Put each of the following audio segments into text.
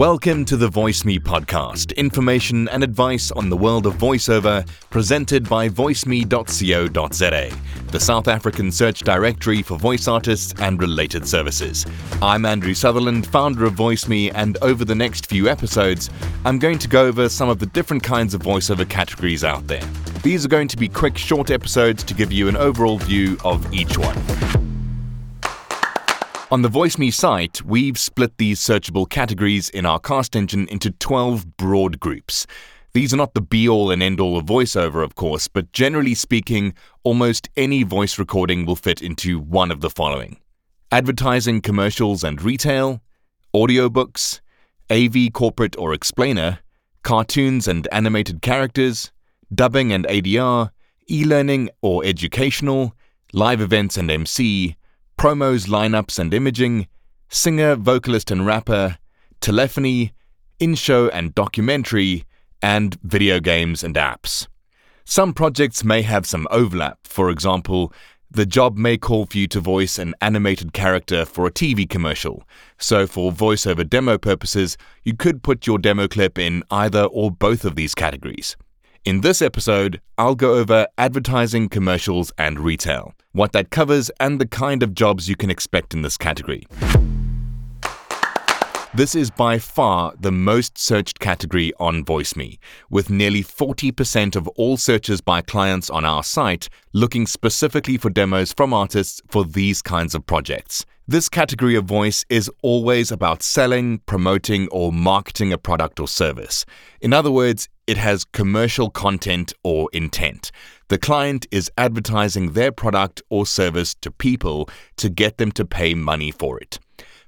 Welcome to the VoiceMe podcast, information and advice on the world of voiceover, presented by voiceme.co.za, the South African search directory for voice artists and related services. I'm Andrew Sutherland, founder of VoiceMe, and over the next few episodes, I'm going to go over some of the different kinds of voiceover categories out there. These are going to be quick, short episodes to give you an overall view of each one. On the VoiceMe site, we've split these searchable categories in our cast engine into 12 broad groups. These are not the be all and end all of voiceover, of course, but generally speaking, almost any voice recording will fit into one of the following advertising, commercials, and retail, audiobooks, AV corporate or explainer, cartoons and animated characters, dubbing and ADR, e learning or educational, live events and MC, promos, lineups, and imaging, singer, vocalist, and rapper, telephony, in show and documentary, and video games and apps. Some projects may have some overlap. For example, the job may call for you to voice an animated character for a TV commercial. So, for voiceover demo purposes, you could put your demo clip in either or both of these categories. In this episode, I'll go over advertising, commercials, and retail, what that covers, and the kind of jobs you can expect in this category. This is by far the most searched category on VoiceMe, with nearly 40% of all searches by clients on our site looking specifically for demos from artists for these kinds of projects. This category of voice is always about selling, promoting, or marketing a product or service. In other words, it has commercial content or intent. The client is advertising their product or service to people to get them to pay money for it.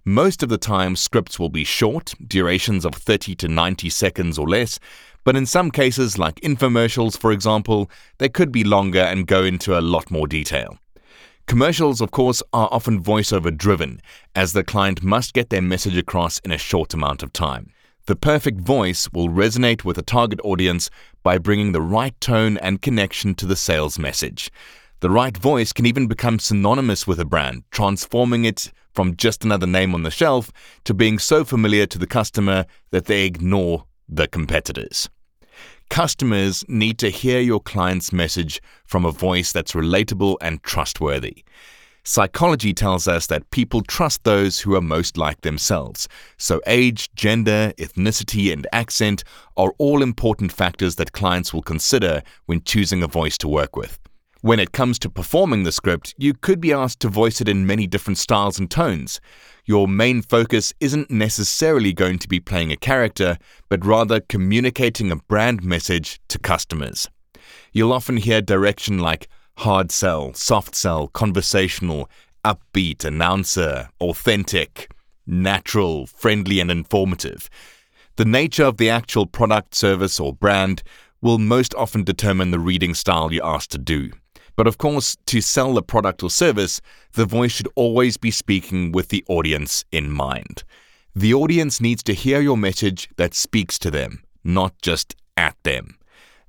Most of the time, scripts will be short, durations of 30 to 90 seconds or less, but in some cases, like infomercials, for example, they could be longer and go into a lot more detail. Commercials, of course, are often voiceover driven, as the client must get their message across in a short amount of time. The perfect voice will resonate with a target audience by bringing the right tone and connection to the sales message. The right voice can even become synonymous with a brand, transforming it from just another name on the shelf to being so familiar to the customer that they ignore the competitors. Customers need to hear your client's message from a voice that's relatable and trustworthy. Psychology tells us that people trust those who are most like themselves. So, age, gender, ethnicity, and accent are all important factors that clients will consider when choosing a voice to work with. When it comes to performing the script, you could be asked to voice it in many different styles and tones. Your main focus isn't necessarily going to be playing a character, but rather communicating a brand message to customers. You'll often hear direction like hard sell, soft sell, conversational, upbeat, announcer, authentic, natural, friendly, and informative. The nature of the actual product, service, or brand will most often determine the reading style you're asked to do. But of course, to sell the product or service, the voice should always be speaking with the audience in mind. The audience needs to hear your message that speaks to them, not just at them.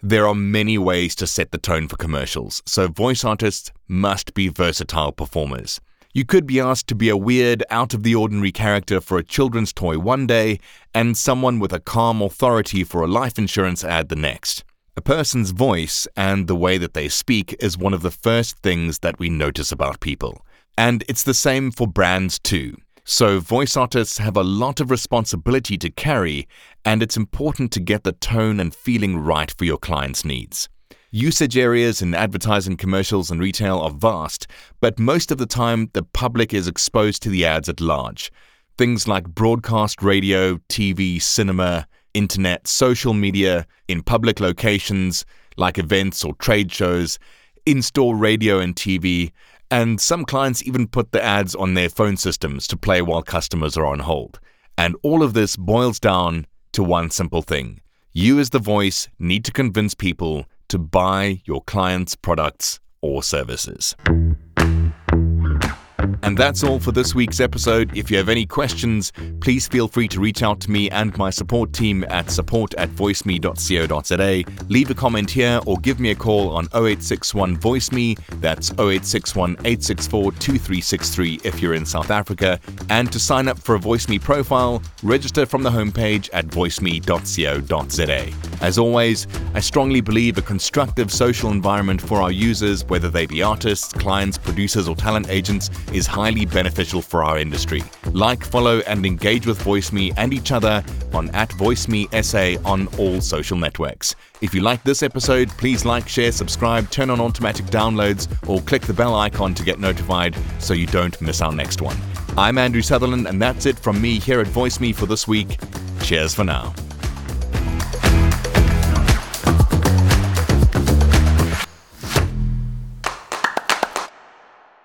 There are many ways to set the tone for commercials, so voice artists must be versatile performers. You could be asked to be a weird, out of the ordinary character for a children's toy one day, and someone with a calm authority for a life insurance ad the next. A person's voice and the way that they speak is one of the first things that we notice about people. And it's the same for brands too. So, voice artists have a lot of responsibility to carry, and it's important to get the tone and feeling right for your client's needs. Usage areas in advertising, commercials, and retail are vast, but most of the time the public is exposed to the ads at large. Things like broadcast radio, TV, cinema, internet, social media, in public locations like events or trade shows, in store radio and TV, and some clients even put the ads on their phone systems to play while customers are on hold. And all of this boils down to one simple thing you, as the voice, need to convince people to buy your client's products or services. And that's all for this week's episode. If you have any questions, please feel free to reach out to me and my support team at support at voiceme.co.za. Leave a comment here or give me a call on 0861 VoiceMe. That's 0861 864 2363 if you're in South Africa. And to sign up for a VoiceMe profile, register from the homepage at voiceme.co.za. As always, I strongly believe a constructive social environment for our users, whether they be artists, clients, producers, or talent agents, is highly beneficial for our industry. Like, follow, and engage with VoiceMe and each other on at VoiceMeSA on all social networks. If you like this episode, please like, share, subscribe, turn on automatic downloads, or click the bell icon to get notified so you don't miss our next one. I'm Andrew Sutherland, and that's it from me here at VoiceMe for this week. Cheers for now.